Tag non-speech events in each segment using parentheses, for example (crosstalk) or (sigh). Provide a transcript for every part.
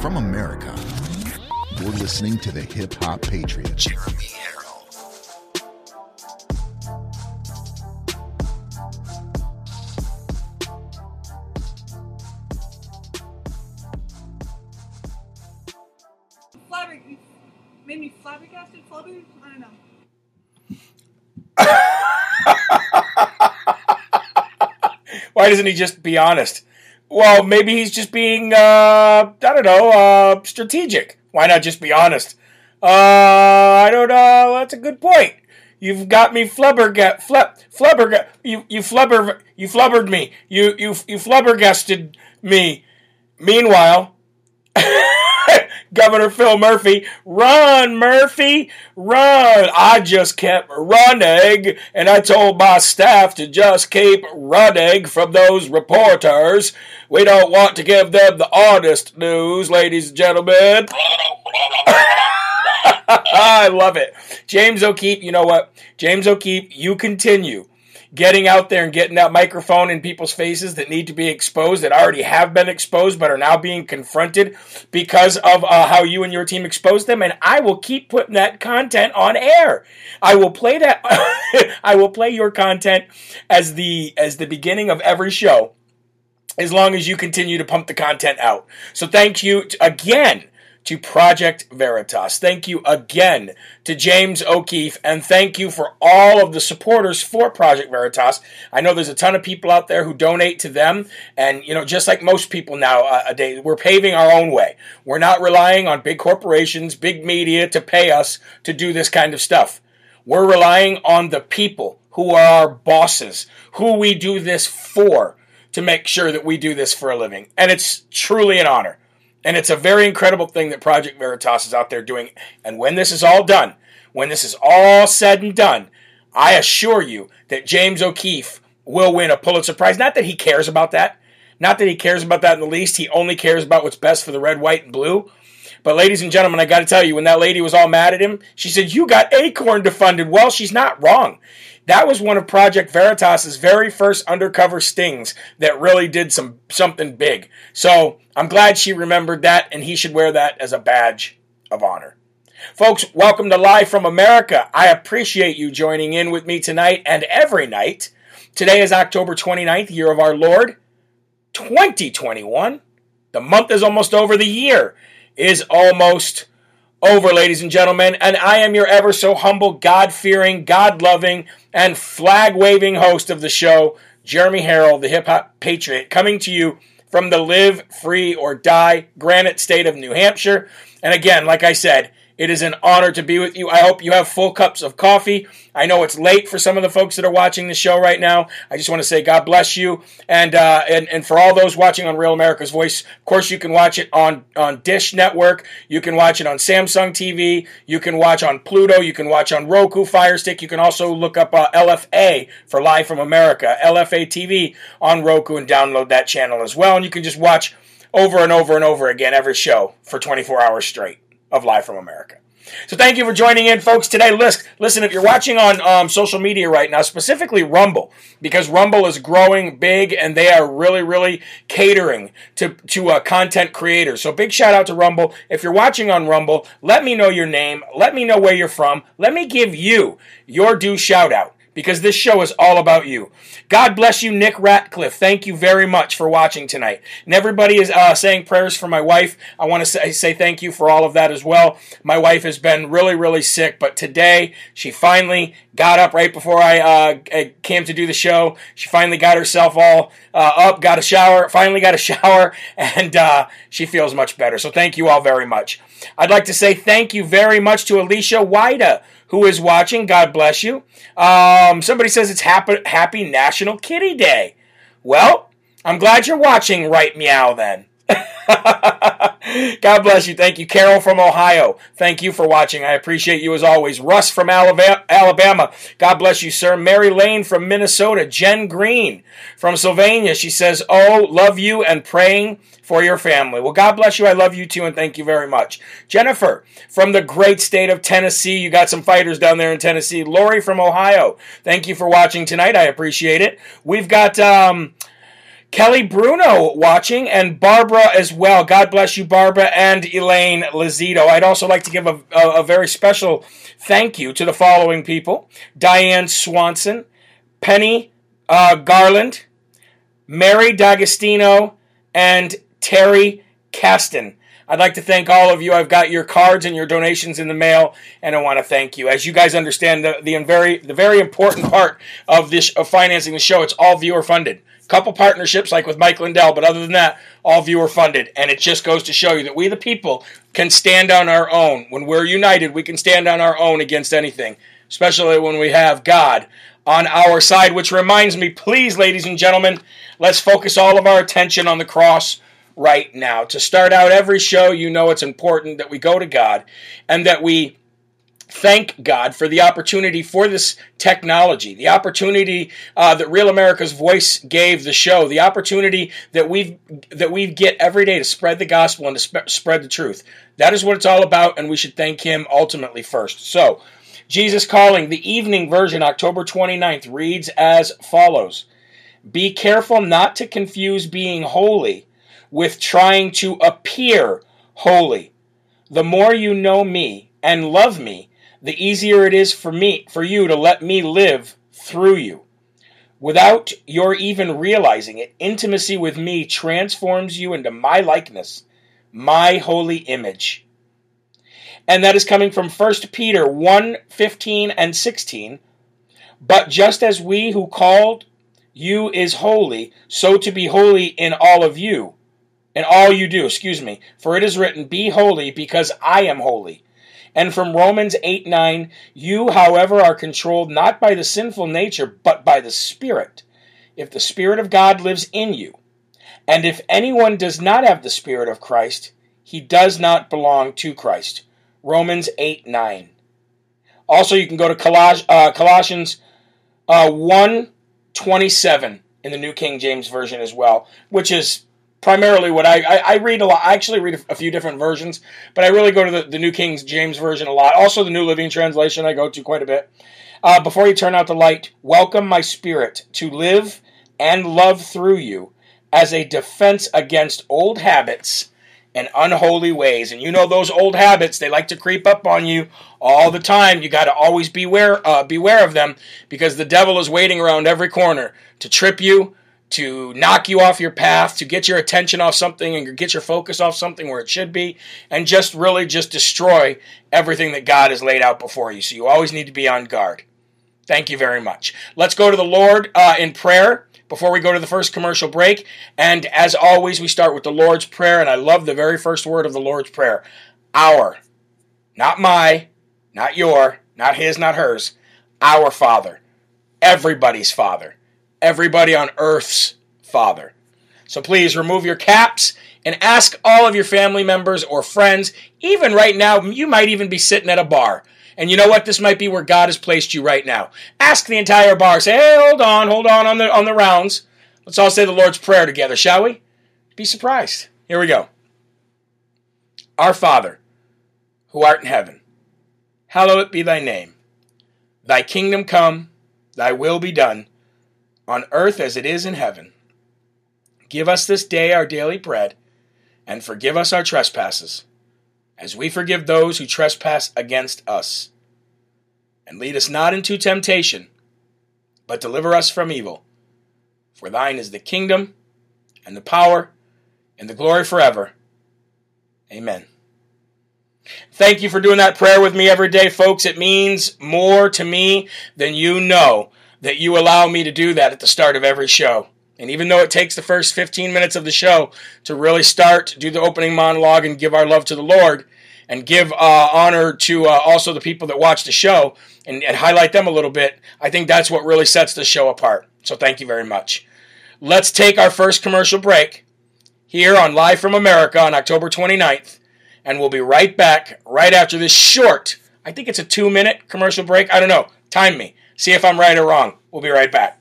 from America. You're listening to the Hip Hop Patriot, Jeremy Herrell. Flabber, you made me flabbergasted, flabber? I don't know. (laughs) Why doesn't he just be honest? Well, maybe he's just being, uh, I don't know, uh, strategic. Why not just be honest? Uh, I don't know. That's a good point. You've got me flubberga, flub, flubberga, you, you flubber, you flubbered me. You, you, you flubbergasted me. Meanwhile, (laughs) (laughs) Governor Phil Murphy, run, Murphy, run. I just kept running, and I told my staff to just keep running from those reporters. We don't want to give them the honest news, ladies and gentlemen. (laughs) I love it. James O'Keefe, you know what? James O'Keefe, you continue getting out there and getting that microphone in people's faces that need to be exposed, that already have been exposed, but are now being confronted because of uh, how you and your team exposed them. And I will keep putting that content on air. I will play that. (laughs) I will play your content as the as the beginning of every show, as long as you continue to pump the content out. So thank you again to Project Veritas. Thank you again to James O'Keefe, and thank you for all of the supporters for Project Veritas. I know there's a ton of people out there who donate to them, and you know, just like most people now uh, a day, we're paving our own way. We're not relying on big corporations, big media to pay us to do this kind of stuff. We're relying on the people who are our bosses, who we do this for, to make sure that we do this for a living, and it's truly an honor. And it's a very incredible thing that Project Veritas is out there doing. And when this is all done, when this is all said and done, I assure you that James O'Keefe will win a Pulitzer Prize. Not that he cares about that. Not that he cares about that in the least. He only cares about what's best for the red, white, and blue. But, ladies and gentlemen, I got to tell you, when that lady was all mad at him, she said, You got Acorn defunded. Well, she's not wrong. That was one of Project Veritas's very first undercover stings that really did some something big. So I'm glad she remembered that, and he should wear that as a badge of honor. Folks, welcome to Live from America. I appreciate you joining in with me tonight and every night. Today is October 29th, year of our Lord, 2021. The month is almost over. The year is almost over, ladies and gentlemen. And I am your ever so humble, God fearing, God loving, and flag waving host of the show, Jeremy Herrell, the hip hop patriot, coming to you from the live, free, or die granite state of New Hampshire. And again, like I said, it is an honor to be with you. I hope you have full cups of coffee. I know it's late for some of the folks that are watching the show right now. I just want to say God bless you, and uh, and and for all those watching on Real America's Voice, of course you can watch it on on Dish Network. You can watch it on Samsung TV. You can watch on Pluto. You can watch on Roku Fire Stick. You can also look up uh, LFA for Live from America, LFA TV on Roku, and download that channel as well. And you can just watch over and over and over again every show for 24 hours straight of Live from America. So thank you for joining in, folks. Today, listen, if you're watching on um, social media right now, specifically Rumble, because Rumble is growing big and they are really, really catering to, to uh, content creators. So big shout out to Rumble. If you're watching on Rumble, let me know your name. Let me know where you're from. Let me give you your due shout out because this show is all about you. God bless you, Nick Ratcliffe. Thank you very much for watching tonight. And everybody is uh, saying prayers for my wife. I want to say, say thank you for all of that as well. My wife has been really, really sick, but today she finally got up right before I uh, came to do the show. She finally got herself all uh, up, got a shower, finally got a (laughs) shower, and uh, she feels much better. So thank you all very much. I'd like to say thank you very much to Alicia Wida who is watching. God bless you. Um, somebody says it's happy, happy National Kitty Day. Well, I'm glad you're watching, right meow then. (laughs) God bless you. Thank you. Carol from Ohio. Thank you for watching. I appreciate you as always. Russ from Alabama. God bless you, sir. Mary Lane from Minnesota. Jen Green from Sylvania. She says, Oh, love you and praying for your family. Well, God bless you. I love you too, and thank you very much. Jennifer from the great state of Tennessee. You got some fighters down there in Tennessee. Lori from Ohio. Thank you for watching tonight. I appreciate it. We've got, um, Kelly Bruno watching, and Barbara as well. God bless you, Barbara and Elaine Lazito. I'd also like to give a, a, a very special thank you to the following people Diane Swanson, Penny uh, Garland, Mary D'Agostino, and Terry Caston. I'd like to thank all of you. I've got your cards and your donations in the mail, and I want to thank you. As you guys understand, the, the very the very important part of this of financing the show, it's all viewer funded. Couple partnerships like with Mike Lindell, but other than that, all viewer funded. And it just goes to show you that we the people can stand on our own. When we're united, we can stand on our own against anything, especially when we have God on our side. Which reminds me, please, ladies and gentlemen, let's focus all of our attention on the cross right now. To start out every show, you know it's important that we go to God and that we thank God for the opportunity for this technology, the opportunity uh, that Real America's Voice gave the show, the opportunity that we that we get every day to spread the gospel and to sp- spread the truth. That is what it's all about, and we should thank Him ultimately first. So, Jesus Calling, the evening version, October 29th, reads as follows Be careful not to confuse being holy with trying to appear holy. The more you know me and love me, the easier it is for me for you to let me live through you. Without your even realizing it, intimacy with me transforms you into my likeness, my holy image. And that is coming from 1 Peter 1 15 and 16. But just as we who called you is holy, so to be holy in all of you, in all you do, excuse me. For it is written, Be holy, because I am holy. And from Romans 8 9, you, however, are controlled not by the sinful nature, but by the Spirit, if the Spirit of God lives in you. And if anyone does not have the Spirit of Christ, he does not belong to Christ. Romans 8 9. Also, you can go to Coloss- uh, Colossians uh, 1 27 in the New King James Version as well, which is primarily what I, I, I read a lot. I actually read a, few different versions, but I really go to the, the New King James Version a lot. Also, the New Living Translation I go to quite a bit. Uh, before you turn out the light, welcome my spirit to live and love through you as a defense against old habits and unholy ways. And you know those old habits, they like to creep up on you all the time. You got to always beware uh, beware of them because the devil is waiting around every corner to trip you, to knock you off your path, to get your attention off something and get your focus off something where it should be, and just really just destroy everything that God has laid out before you. So you always need to be on guard. Thank you very much. Let's go to the Lord uh, in prayer before we go to the first commercial break. And as always, we start with the Lord's Prayer, and I love the very first word of the Lord's Prayer Our, not my, not your, not his, not hers, our Father, everybody's Father everybody on earth's Father. So please remove your caps and ask all of your family members or friends. Even right now, you might even be sitting at a bar. And you know what? This might be where God has placed you right now. Ask the entire bar. Say, hey, hold on, hold on on the on the rounds. Let's all say the Lord's Prayer together, shall we? Be surprised. Here we go. Our Father, who art in heaven, hallowed be thy name. Thy kingdom come, thy will be done on earth as it is in heaven. Give us this day our daily bread, and forgive us our trespasses, as we forgive those who trespass against us. And lead us not into temptation, but deliver us from evil. For thine is the kingdom, and the power, and the glory forever. Amen. Thank you for doing that prayer with me every day, folks. It means more to me than you know that you allow me to do that at the start of every show. And even though it takes the first 15 minutes of the show to really start, do the opening monologue, and give our love to the Lord, and give uh, honor to uh, also the people that watch the show and, and highlight them a little bit, I think that's what really sets the show apart. So thank you very much. Let's take our first commercial break here on Live from America on October 29th, and we'll be right back right after this short, I think it's a two minute commercial break. I don't know. Time me. See if I'm right or wrong. We'll be right back.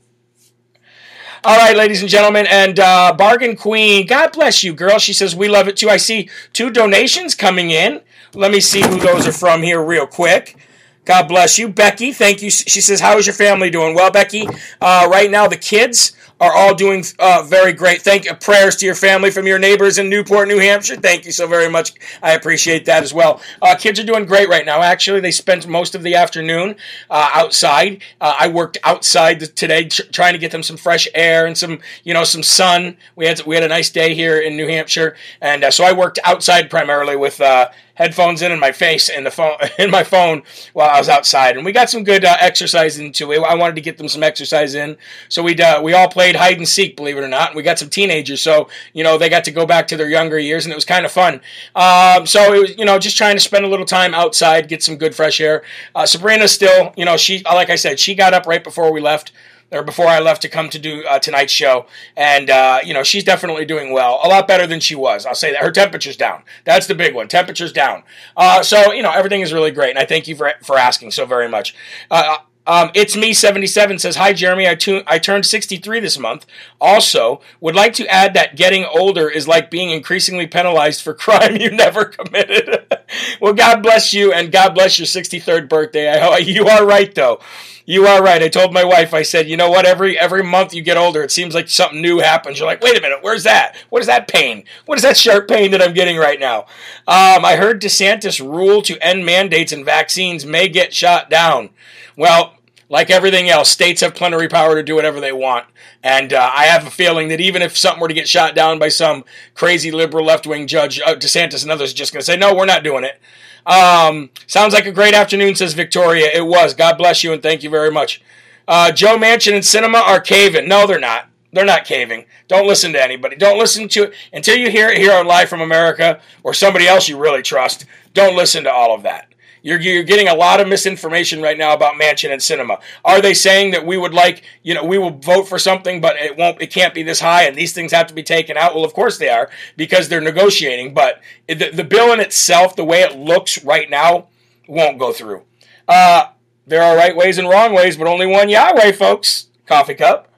All right, ladies and gentlemen, and uh, Bargain Queen, God bless you, girl. She says, We love it too. I see two donations coming in. Let me see who those are from here, real quick. God bless you. Becky, thank you. She says, How is your family doing? Well, Becky, uh, right now the kids are all doing uh, very great. Thank you. Prayers to your family from your neighbors in Newport, New Hampshire. Thank you so very much. I appreciate that as well. Uh, kids are doing great right now. Actually, they spent most of the afternoon uh, outside. Uh, I worked outside today, tr- trying to get them some fresh air and some, you know, some sun. We had we had a nice day here in New Hampshire, and uh, so I worked outside primarily with uh, headphones in and my face in the phone (laughs) in my phone while I was outside, and we got some good uh, exercise into it. I wanted to get them some exercise in, so we uh, we all played hide and seek, believe it or not. And we got some teenagers, so you know they got to go back to their younger years, and it was kind of fun. Um, so it was you know just trying to spend a little time outside, get some good fresh air. Uh, Sabrina still, you know, she like I said, she got up right before we left or before I left to come to do uh, tonight's show, and uh, you know she's definitely doing well, a lot better than she was. I'll say that her temperature's down. That's the big one. Temperature's down. Uh, so you know everything is really great, and I thank you for for asking so very much. Uh, um, it's me 77 says hi Jeremy I, tu- I turned 63 this month also would like to add that getting older is like being increasingly penalized for (laughs) crime you never committed (laughs) well God bless you and God bless your 63rd birthday I, (laughs) you are right though you are right. I told my wife, I said, you know what? Every every month you get older, it seems like something new happens. You're like, wait a minute, where's that? What is that pain? What is that sharp pain that I'm getting right now? Um, I heard DeSantis rule to end mandates and vaccines may get shot down. Well, like everything else, states have plenary power to do whatever they want. And uh, I have a feeling that even if something were to get shot down by some crazy liberal left wing judge, uh, DeSantis and others are just going to say, no, we're not doing it. Um, sounds like a great afternoon, says Victoria. It was. God bless you and thank you very much. Uh, Joe Manchin and Sinema are caving. No, they're not. They're not caving. Don't listen to anybody. Don't listen to it until you hear it here on Live from America or somebody else you really trust. Don't listen to all of that. You're, you're getting a lot of misinformation right now about Manchin and Sinema. Are they saying that we would like, you know, we will vote for something, but it won't, it can't be this high, and these things have to be taken out? Well, of course they are because they're negotiating. But the, the bill in itself, the way it looks right now, won't go through. Uh, there are right ways and wrong ways, but only one Yahweh, folks. Coffee cup.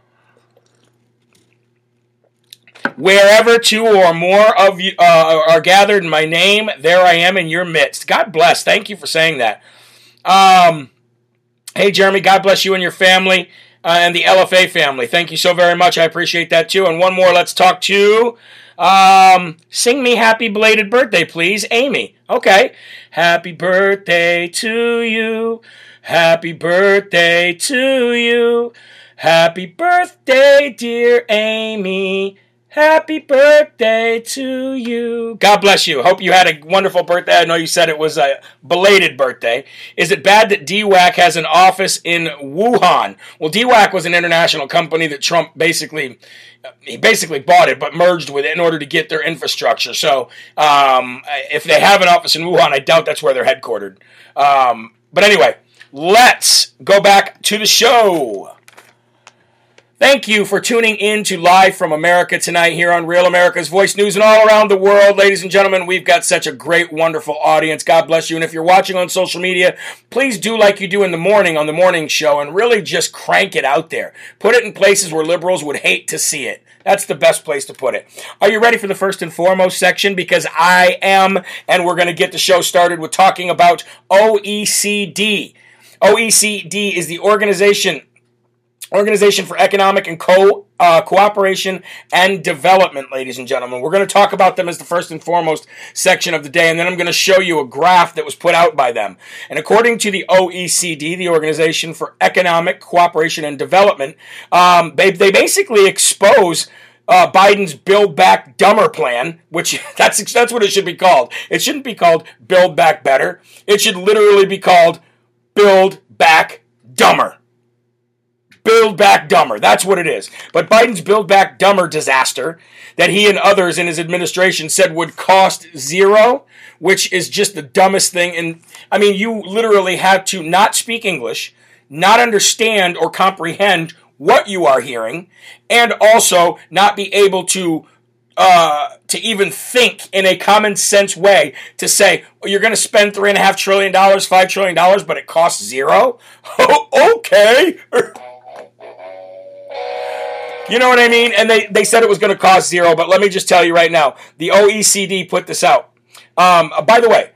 Wherever two or more of you uh, are gathered in my name, there I am in your midst. God bless. Thank you for saying that. Um, hey, Jeremy, God bless you and your family uh, and the LFA family. Thank you so very much. I appreciate that too. And one more, let's talk to. Um, sing me happy belated birthday, please, Amy. Okay. Happy birthday to you. Happy birthday to you. Happy birthday, dear Amy. Happy birthday to you. God bless you. Hope you had a wonderful birthday. I know you said it was a belated birthday. Is it bad that DWAC has an office in Wuhan? Well, DWAC was an international company that Trump basically he basically bought it, but merged with it in order to get their infrastructure. So, um, if they have an office in Wuhan, I doubt that's where they're headquartered. Um, but anyway, let's go back to the show. Thank you for tuning in to Live from America tonight here on Real America's Voice News and all around the world. Ladies and gentlemen, we've got such a great, wonderful audience. God bless you. And if you're watching on social media, please do like you do in the morning on the morning show and really just crank it out there. Put it in places where liberals would hate to see it. That's the best place to put it. Are you ready for the first and foremost section? Because I am, and we're going to get the show started with talking about OECD. OECD is the organization Organization for Economic and Co- uh, Cooperation and Development, ladies and gentlemen. We're going to talk about them as the first and foremost section of the day, and then I'm going to show you a graph that was put out by them. And according to the OECD, the Organization for Economic Cooperation and Development, um, they, they basically expose uh, Biden's Build Back Dumber plan, which (laughs) that's that's what it should be called. It shouldn't be called Build Back Better. It should literally be called Build Back Dumber. Build Back Dumber. That's what it is. But Biden's Build Back Dumber disaster that he and others in his administration said would cost zero, which is just the dumbest thing. And I mean, you literally have to not speak English, not understand or comprehend what you are hearing, and also not be able to uh, to even think in a common sense way to say well, you're going to spend three and a half trillion dollars, five trillion dollars, but it costs zero. (laughs) okay. (laughs) You know what I mean? And they, they said it was going to cost zero, but let me just tell you right now the OECD put this out. Um, by the way,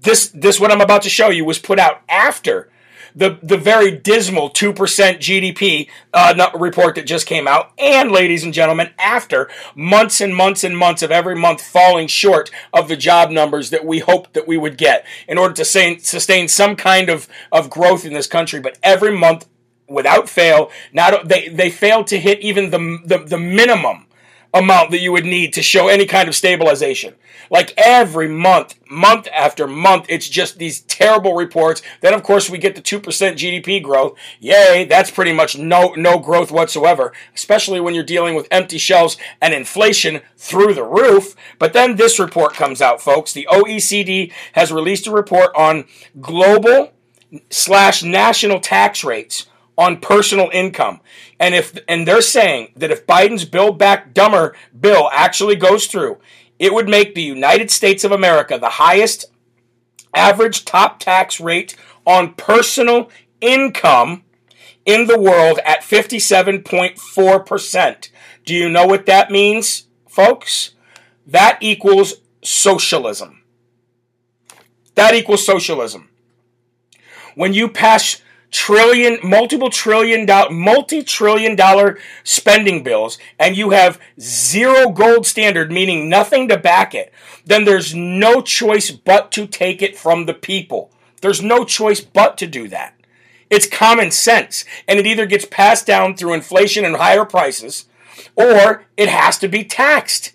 this, this what I'm about to show you was put out after the, the very dismal 2% GDP uh, report that just came out, and ladies and gentlemen, after months and months and months of every month falling short of the job numbers that we hoped that we would get in order to sustain, some kind of, of growth in this country, but every month without fail, not they they failed to hit even the, the the minimum amount that you would need to show any kind of stabilization. Like every month, month after month, it's just these terrible reports. Then, of course, we get the 2% GDP growth. Yay, that's pretty much no, no growth whatsoever, especially when you're dealing with empty shelves and inflation through the roof. But then this report comes out, folks. The OECD has released a report on global slash national tax rates on personal income. And if and they're saying that if Biden's Build Back Dumber bill actually goes through, it would make the United States of America the highest average top tax rate on personal income in the world at 57.4%. Do you know what that means, folks? That equals socialism. That equals socialism. When you pass trillion, multiple trillion dollar, multi-trillion dollar spending bills, and you have zero gold standard, meaning nothing to back it, then there's no choice but to take it from the people. There's no choice but to do that. It's common sense, and it either gets passed down through inflation and higher prices, or it has to be taxed.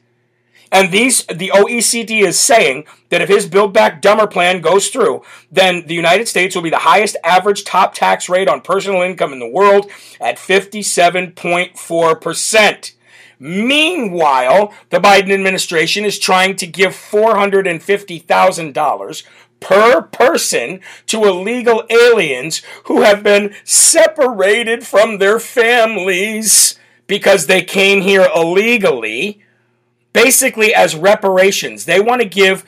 And these, the OECD is saying that if his Build Back Dumber plan goes through, then the United States will be the highest average top tax rate on personal income in the world at 57.4%. Meanwhile, the Biden administration is trying to give $450,000 per person to illegal aliens who have been separated from their families because they came here illegally basically as reparations. They want to give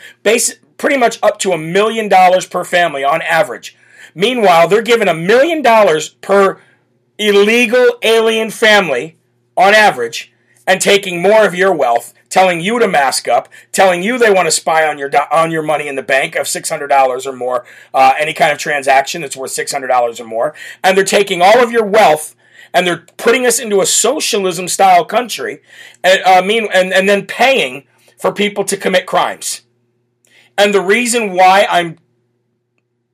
pretty much up to a million dollars per family on average. Meanwhile, they're giving a million dollars per illegal alien family on average and taking more of your wealth, telling you to mask up, telling you they want to spy on your on your money in the bank of six hundred dollars or more, uh, any kind of transaction that's worth six hundred dollars or more, and they're taking all of your wealth and they're putting us into a socialism style country, and uh, mean, and, and then paying for people to commit crimes. And the reason why I'm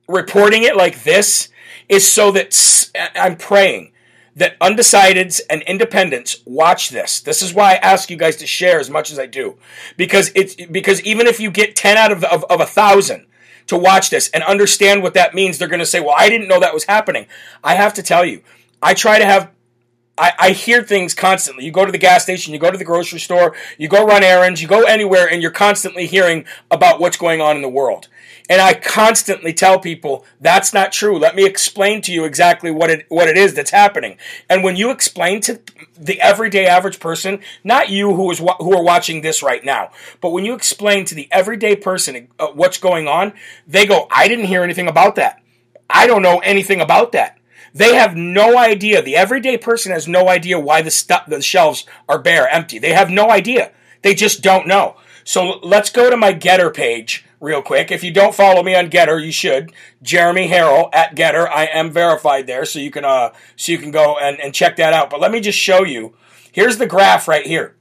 reporting it like this is so that I'm praying that undecideds and independents watch this. This is why I ask you guys to share as much as I do, because it's because even if you get ten out of of, of a thousand to watch this and understand what that means, they're going to say, "Well, I didn't know that was happening." I have to tell you, I try to have I, I, hear things constantly. You go to the gas station, you go to the grocery store, you go run errands, you go anywhere, and you're constantly hearing about what's going on in the world. And I constantly tell people that's not true. Let me explain to you exactly what it what it is that's happening. And when you explain to the everyday average person, not you who is who are watching this right now, but when you explain to the everyday person uh, what's going on, they go, "I didn't hear anything about that. I don't know anything about that." They have no idea. The everyday person has no idea why the stuff the shelves are bare, empty. They have no idea. They just don't know. So let's go to my GETTR page real quick. If you don't follow me on GETTR, you should. Jeremy Herrell at GETTR. I am verified there, so you can uh so you can go and, and check that out. But let me just show you. Here's the graph right here.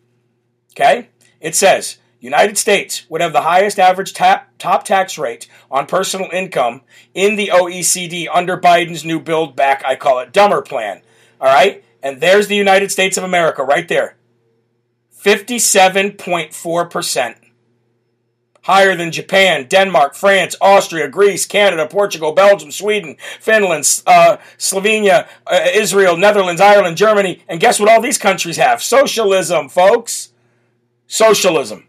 Okay? It says United States would have the highest average top, top tax rate on personal income in the OECD under Biden's new Build Back, I call it Dumber plan. All right? And there's the United States of America right there 57.4%. Higher than Japan, Denmark, France, Austria, Greece, Canada, Portugal, Belgium, Sweden, Finland, uh, Slovenia, uh, Israel, Netherlands, Ireland, Germany. And guess what all these countries have? Socialism, folks. Socialism.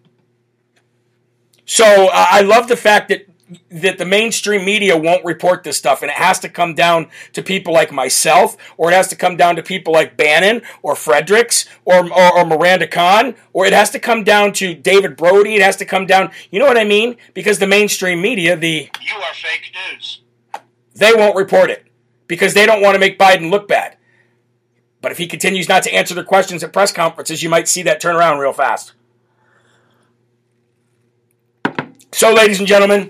So uh, I love the fact that that the mainstream media won't report this stuff, and it has to come down to people like myself, or it has to come down to people like Bannon or Fredericks or, or, or Miranda Khan, or it has to come down to David Brody. It has to come down. You know what I mean? Because the mainstream media, the you are fake news. They won't report it because they don't want to make Biden look bad. But if he continues not to answer their questions at press conferences, you might see that turn around real fast. So, ladies and gentlemen,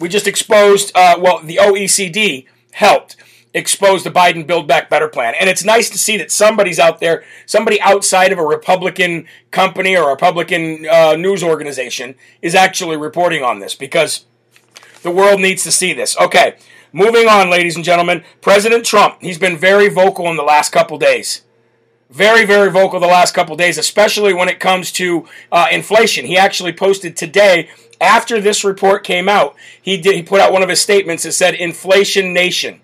we just exposed, uh, well, the OECD helped expose the Biden Build Back Better plan. And it's nice to see that somebody's out there, somebody outside of a Republican company or a Republican uh, news organization is actually reporting on this because the world needs to see this. Okay, moving on, ladies and gentlemen. President Trump, he's been very vocal in the last couple days. Very, very vocal the last couple days, especially when it comes to uh, inflation. He actually posted today, after this report came out, he did he put out one of his statements that said "Inflation Nation."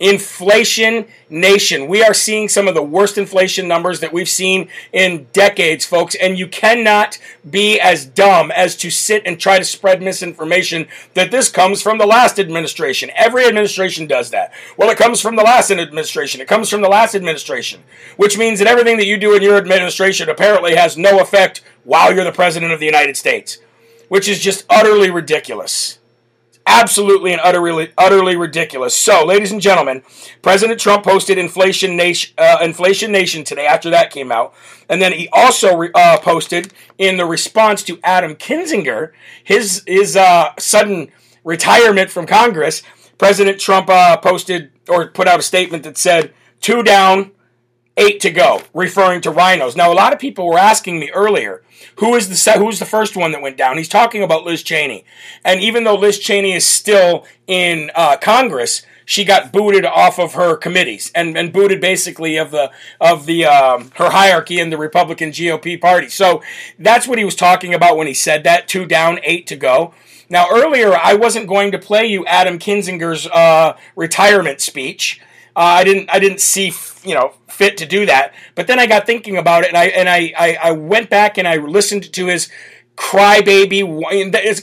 Inflation nation. We are seeing some of the worst inflation numbers that we've seen in decades, folks, and you cannot be as dumb as to sit and try to spread misinformation that this comes from the last administration. Every administration does that. Well, it comes from the last administration. It comes from the last administration, which means that everything that you do in your administration apparently has no effect while you're the president of the United States, which is just utterly ridiculous absolutely and utterly, utterly ridiculous. So, ladies and gentlemen, President Trump posted Inflation Nation, uh, Inflation Nation today after that came out. And then he also re- uh, posted in the response to Adam Kinzinger, his, his uh, sudden retirement from Congress, President Trump uh, posted or put out a statement that said, two down, eight to go, referring to RINOs. Now, a lot of people were asking me earlier, who is the who's the first one that went down? He's talking about Liz Cheney, and even though Liz Cheney is still in uh, Congress, she got booted off of her committees and, and booted basically of the of the um, her hierarchy in the Republican GOP party. So that's what he was talking about when he said that. Two down, eight to go. Now earlier, I wasn't going to play you Adam Kinzinger's uh, retirement speech. Uh, I didn't I didn't see you know fit to do that. But then I got thinking about it, and I and I I, I went back and I listened to his crybaby.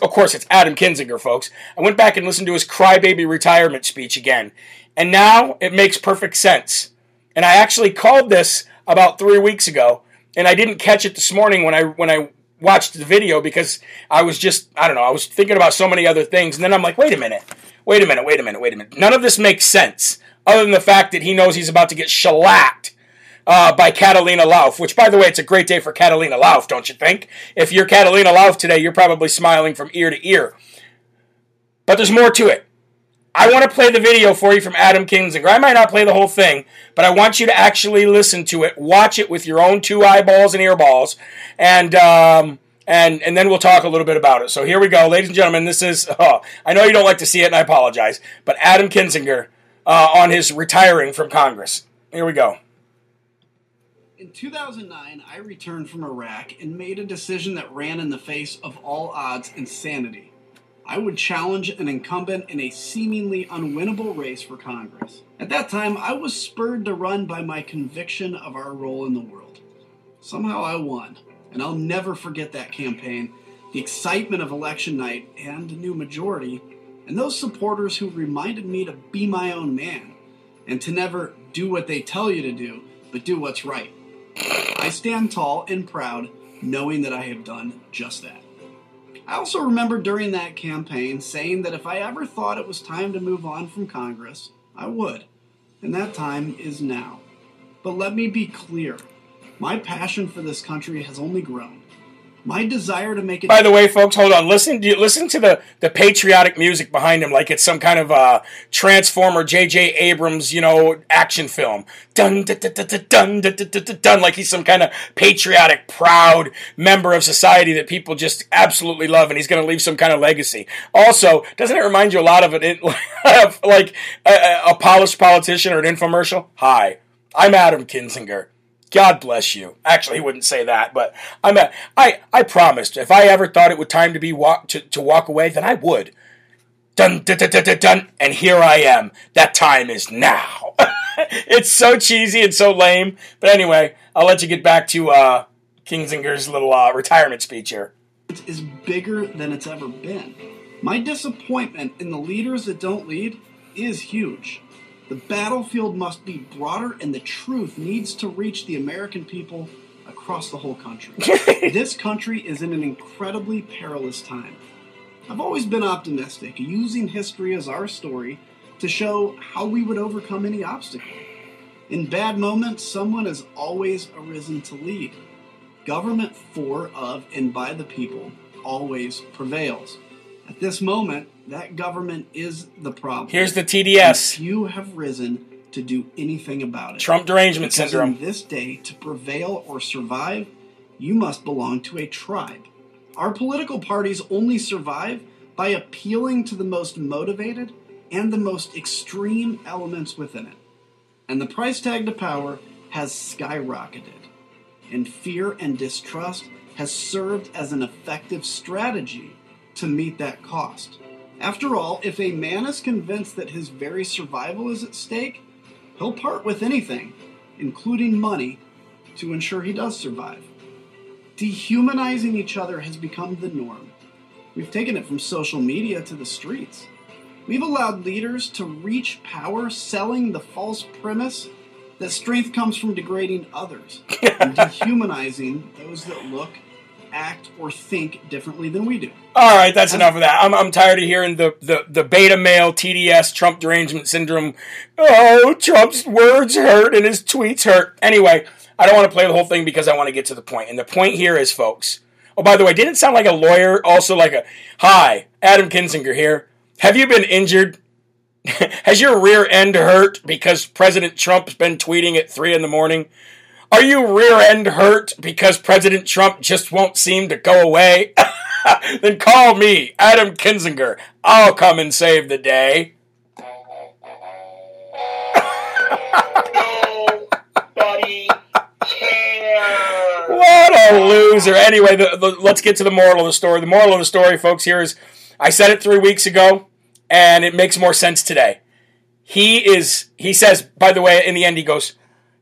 Of course, it's Adam Kinzinger, folks. I went back and listened to his crybaby retirement speech again, and now it makes perfect sense. And I actually called this about three weeks ago, and I didn't catch it this morning when I when I watched the video because I was just I don't know I was thinking about so many other things, and then I'm like, wait a minute, wait a minute, wait a minute, wait a minute. None of this makes sense other than the fact that he knows he's about to get shellacked uh, by Catalina Lauf, which, by the way, it's a great day for Catalina Lauf, don't you think? If you're Catalina Lauf today, you're probably smiling from ear to ear. But there's more to it. I want to play the video for you from Adam Kinzinger. I might not play the whole thing, but I want you to actually listen to it, watch it with your own two eyeballs and earballs, and um, and and then we'll talk a little bit about it. So here we go, ladies and gentlemen. This is oh, (laughs) I know you don't like to see it, and I apologize, but Adam Kinzinger uh, on his retiring from Congress. Here we go. In 2009, I returned from Iraq and made a decision that ran in the face of all odds and sanity. I would challenge an incumbent in a seemingly unwinnable race for Congress. At that time, I was spurred to run by my conviction of our role in the world. Somehow I won, and I'll never forget that campaign, the excitement of election night, and a new majority and those supporters who reminded me to be my own man and to never do what they tell you to do, but do what's right. I stand tall and proud knowing that I have done just that. I also remember during that campaign saying that if I ever thought it was time to move on from Congress, I would. And that time is now. But let me be clear my passion for this country has only grown. My desire to make it. By the way, folks, hold on. Listen, listen to the, the patriotic music behind him, like it's some kind of uh, Transformer J.J. Abrams, you know, action film. Dun dun dun dun dun, dun, dun like he's some kind of patriotic, proud member of society that people just absolutely love, and he's going to leave some kind of legacy. Also, doesn't it remind you a lot of it, like a, a polished politician or an infomercial? Hi, I'm Adam Kinzinger. God bless you. Actually, he wouldn't say that, but I'm a, I, I promised if I ever thought it was time to be walk to, to walk away, then I would. Dun dun dun dun dun, and here I am. That time is now. (laughs) it's so cheesy and so lame. But anyway, I'll let you get back to uh, Kinzinger's little uh, retirement speech here. Is bigger than it's ever been. My disappointment in the leaders that don't lead is huge. The battlefield must be broader, and the truth needs to reach the American people across the whole country. (laughs) this country is in an incredibly perilous time. I've always been optimistic, using history as our story to show how we would overcome any obstacle. In bad moments, someone has always arisen to lead. Government for, of, and by the people always prevails. At this moment, That government is the problem. Here's the TDS You have risen to do anything about it. Trump derangement Because syndrome. In this day, to prevail or survive, you must belong to a tribe. Our political parties only survive by appealing to the most motivated and the most extreme elements within it. And the price tag to power has skyrocketed. And fear and distrust has served as an effective strategy to meet that cost. After all, if a man is convinced that his very survival is at stake, he'll part with anything, including money, to ensure he does survive. Dehumanizing each other has become the norm. We've taken it from social media to the streets. We've allowed leaders to reach power selling the false premise that strength comes from degrading others and (laughs) dehumanizing those that look, act, or think differently than we do. All right, that's um, enough of that. I'm, I'm tired of hearing the, the, the beta male TDS Trump derangement syndrome. Oh, Trump's words hurt and his tweets hurt. Anyway, I don't want to play the whole thing because I want to get to the point. And the point here is, folks. Oh, by the way, didn't sound like a lawyer? Also, like a hi, Adam Kinzinger here. Have you been injured? (laughs) Has your rear end hurt because President Trump's been tweeting at three in the morning? Are you rear end hurt because President Trump just won't seem to go away? (laughs) then call me, Adam Kinzinger. I'll come and save the day. Nobody cares. (laughs) What a loser. Anyway, the, the, let's get to the moral of the story. The moral of the story, folks, here is I said it three weeks ago, and it makes more sense today. He is, he says, by the way, in the end, he goes,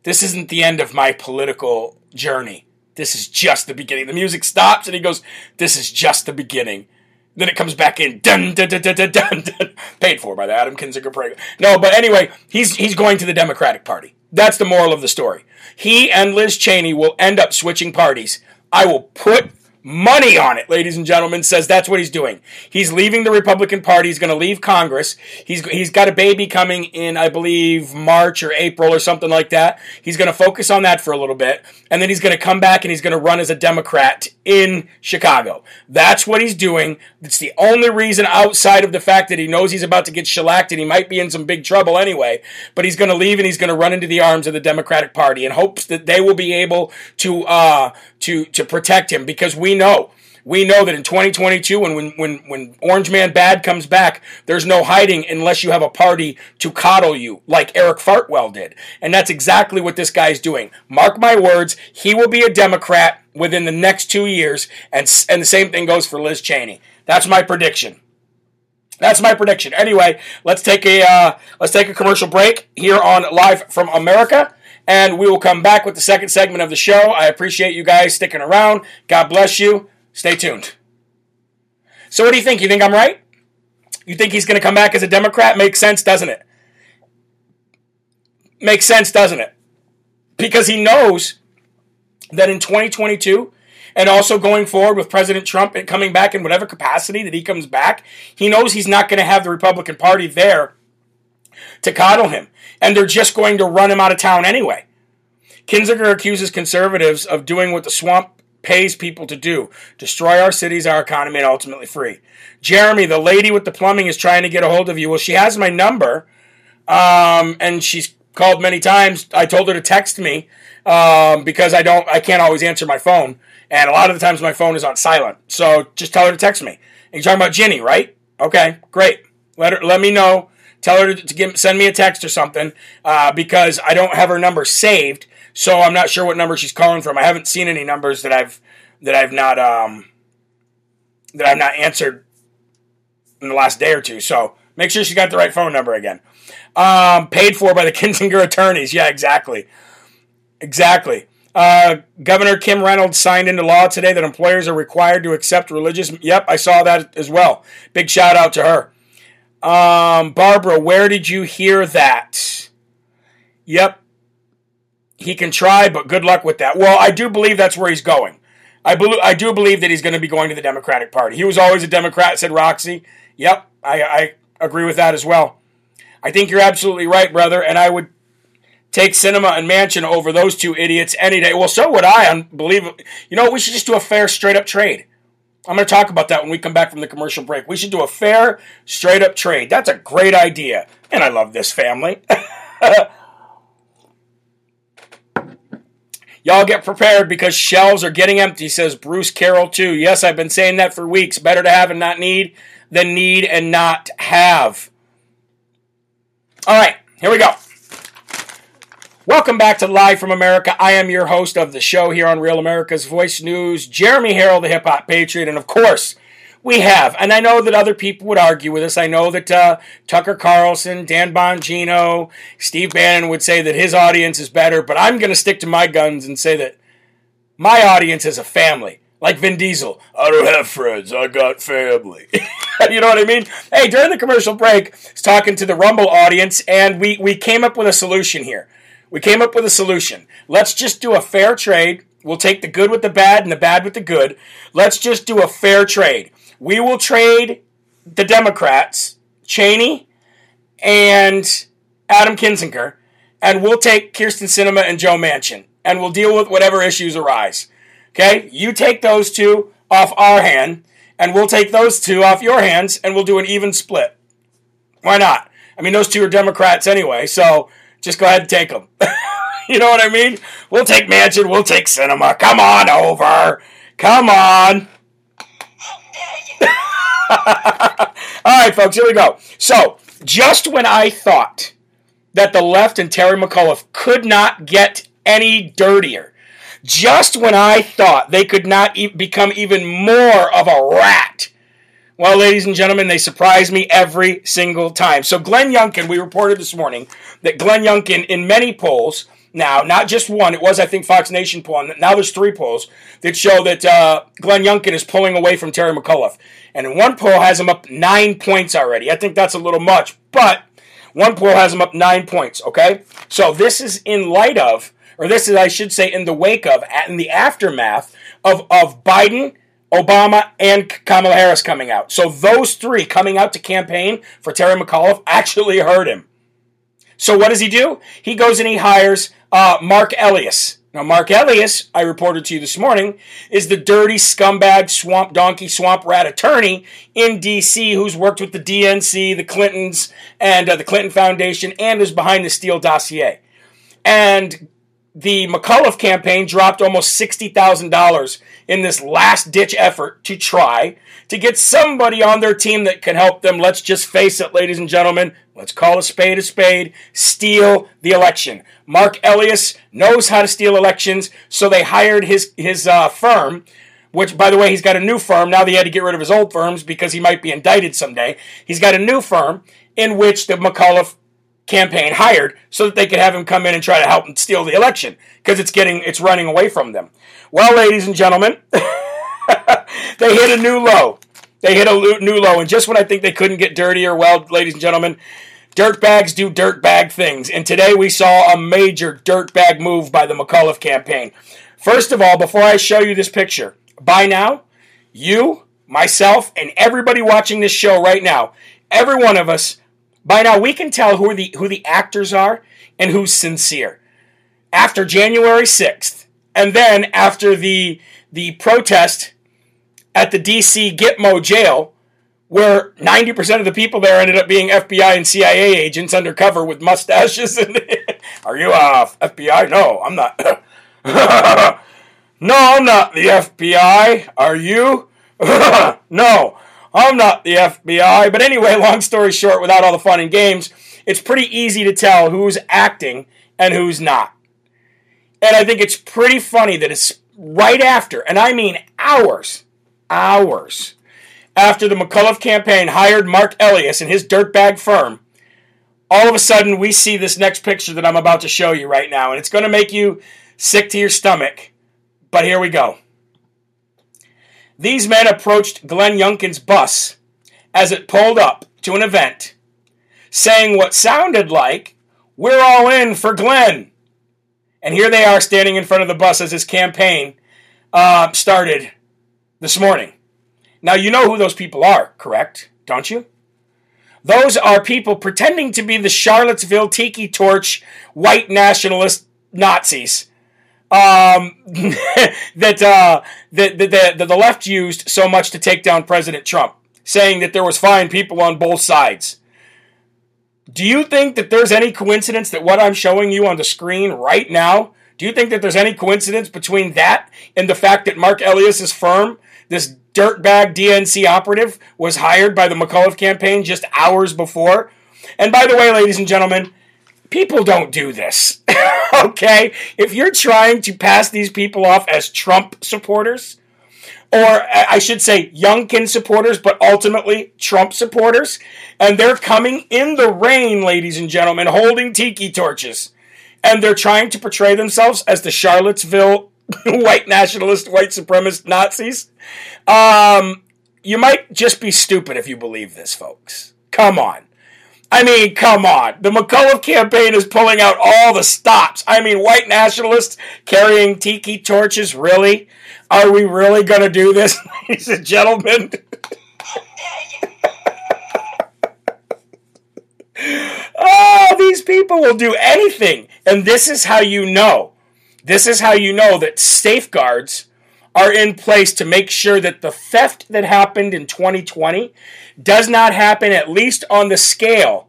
This isn't the end of my political journey. This is just the beginning. The music stops, and he goes, This is just the beginning. Then it comes back in, dun dun dun dun dun dun. dun. Paid for by the Adam Kinzinger program. No, but anyway, he's he's going to the Democratic Party. That's the moral of the story. He and Liz Cheney will end up switching parties. I will put money on it, ladies and gentlemen, says that's what he's doing. He's leaving the Republican Party. He's going to leave Congress. He's, he's got a baby coming in, I believe, March or April or something like that. He's going to focus on that for a little bit. And then he's going to come back and he's going to run as a Democrat in Chicago. That's what he's doing. It's the only reason outside of the fact that he knows he's about to get shellacked and he might be in some big trouble anyway. But he's going to leave and he's going to run into the arms of the Democratic Party in hopes that they will be able to, uh, to, to protect him because we know. We know that in 2022 when, when when when orange man bad comes back there's no hiding unless you have a party to coddle you like eric fartwell did. And that's exactly what this guy's doing. Mark my words he will be a democrat within the next two years and and the same thing goes for liz cheney. That's my prediction. That's my prediction. Anyway, let's take a uh, let's take a commercial break here on Live from America, and we will come back with the second segment of the show. I appreciate you guys sticking around. God bless you. Stay tuned. So, what do you think? You think I'm right? You think he's going to come back as a Democrat? Makes sense, doesn't it? Makes sense, doesn't it? Because he knows that in 2022 and also going forward with President Trump coming back in whatever capacity that he comes back, he knows he's not going to have the Republican Party there to coddle him. And they're just going to run him out of town anyway. Kinzinger accuses conservatives of doing what the swamp pays people to do destroy our cities, our economy, and ultimately free. Jeremy, the lady with the plumbing, is trying to get a hold of you. Well, she has my number, um, and she's called many times. I told her to text me um, because I don't, I can't always answer my phone, and a lot of the times my phone is on silent. So just tell her to text me. And you're talking about Ginny, right? Okay, great. Let her, let me know. Tell her to, to give, send me a text or something uh, because I don't have her number saved, so I'm not sure what number she's calling from. I haven't seen any numbers that I've that I've not um, that I've not answered in the last day or two. So make sure she got the right phone number again. Um, paid for by the (laughs) Kinzinger attorneys. Yeah, exactly. Exactly. Uh, Governor Kim Reynolds signed into law today that employers are required to accept religious. Yep, I saw that as well. Big shout out to her. Um, Barbara, where did you hear that? Yep. He can try, but good luck with that. Well, I do believe that's where he's going. I, believe, I do believe that he's going to be going to the Democratic Party. He was always a Democrat, said Roxy. Yep, I, I agree with that as well. I think you're absolutely right, brother, and I would take Sinema and Manchin over those two idiots any day. Well, so would I. Unbelievable. You know, we should just do a fair, straight up trade. I'm going to talk about that when we come back from the commercial break. We should do a fair, straight up trade. That's a great idea. And I love this family. (laughs) Y'all get prepared because shelves are getting empty, says Bruce Carroll, too. Yes, I've been saying that for weeks. Better to have and not need than need and not have. All right, here we go. Welcome back to Live from America. I am your host of the show here on Real America's Voice News, Jeremy Herrell, the hip hop patriot. And of course, we have, and I know that other people would argue with us. I know that uh, Tucker Carlson, Dan Bongino, Steve Bannon would say that his audience is better, but I'm going to stick to my guns and say that my audience is a family. Like Vin Diesel, I don't have friends, I got family. (laughs) you know what I mean? Hey, during the commercial break, I was talking to the Rumble audience, and we, we came up with a solution here. We came up with a solution. Let's just do a fair trade. We'll take the good with the bad and the bad with the good. Let's just do a fair trade. We will trade the Democrats, Cheney and Adam Kinzinger, and we'll take Kyrsten Sinema and Joe Manchin, and we'll deal with whatever issues arise. Okay? You take those two off our hand, and we'll take those two off your hands, and we'll do an even split. Why not? I mean, those two are Democrats anyway, so just go ahead and take them. (laughs) you know what I mean? We'll take Manchin. we'll take Sinema. Come on over. Come on. (laughs) All right, folks, here we go. So, just when I thought that the left and Terry McAuliffe could not get any dirtier, just when I thought they could not e- become even more of a rat, well, ladies and gentlemen, they surprise me every single time. So, Glenn Youngkin, we reported this morning that Glenn Youngkin, in many polls, now, not just one, it was, I think, Fox Nation poll, now there's three polls that show that uh, Glenn Youngkin is pulling away from Terry McAuliffe. And one poll has him up nine points already. I think that's a little much, but one poll has him up nine points, okay? So this is in light of, or this is, I should say, in the wake of, in the aftermath of, of Biden, Obama, and Kamala Harris coming out. So those three coming out to campaign for Terry McAuliffe actually hurt him. So what does he do? He goes and he hires uh, Mark Elias. Now, Mark Elias, I reported to you this morning, is the dirty scumbag, swamp donkey, swamp rat attorney in D.C. who's worked with the DNC, the Clintons, and uh, the Clinton Foundation, and is behind the Steele dossier. And the McAuliffe campaign dropped almost $60,000 in this last ditch effort to try to get somebody on their team that can help them. Let's just face it, ladies and gentlemen. Let's call a spade a spade. Steal the election. Mark Elias knows how to steal elections, so they hired his his uh, firm. Which, by the way, he's got a new firm now. He had to get rid of his old firms because he might be indicted someday. He's got a new firm in which the McAuliffe campaign hired so that they could have him come in and try to help him steal the election because it's getting it's running away from them. Well, ladies and gentlemen, (laughs) they hit a new low. They hit a new low, and just when I think they couldn't get dirtier, well, ladies and gentlemen, dirtbags do dirtbag things. And today we saw a major dirtbag move by the McAuliffe campaign. First of all, before I show you this picture, by now, you, myself, and everybody watching this show right now, every one of us, by now we can tell who the who the actors are and who's sincere. After January 6th, and then after the the protest at the DC Gitmo jail, where 90% of the people there ended up being FBI and CIA agents undercover with mustaches. And (laughs) Are you uh, FBI? No, I'm not. (laughs) no, I'm not the FBI. Are you? (laughs) no, I'm not the FBI. But anyway, (laughs) long story short, without all the fun and games, it's pretty easy to tell who's acting and who's not. And I think it's pretty funny that it's right after, and I mean hours, hours after the McAuliffe campaign hired Mark Elias and his dirtbag firm, all of a sudden we see this next picture that I'm about to show you right now, and it's going to make you sick to your stomach. But here we go. These men approached Glenn Youngkin's bus as it pulled up to an event, saying what sounded like, We're all in for Glenn. And here they are standing in front of the bus as his campaign uh, started this morning. Now, you know who those people are, correct? Don't you? Those are people pretending to be the Charlottesville Tiki Torch white nationalist Nazis um, (laughs) that, uh, that, that, that, the left used so much to take down President Trump, saying that there was fine people on both sides. Do you think that there's any coincidence that what I'm showing you on the screen right now, do you think that there's any coincidence between that and the fact that Mark Elias's firm, this dirtbag DNC operative, was hired by the McAuliffe campaign just hours before? And by the way, ladies and gentlemen, people don't do this. (laughs) okay? If you're trying to pass these people off as Trump supporters, or I should say Youngkin supporters, but ultimately Trump supporters. And they're coming in the rain, ladies and gentlemen, holding tiki torches. And they're trying to portray themselves as the Charlottesville (laughs) white nationalist, white supremacist Nazis. Um, you might just be stupid if you believe this, folks. Come on. I mean, come on. The McAuliffe campaign is pulling out all the stops. I mean, white nationalists carrying tiki torches, really? Are we really going to do this, (laughs) ladies and gentlemen? (laughs) oh, these people will do anything. And this is how you know. This is how you know that safeguards are in place to make sure that the theft that happened in 2020 does not happen, at least on the scale